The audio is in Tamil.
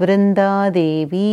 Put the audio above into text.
वृन्दादेवी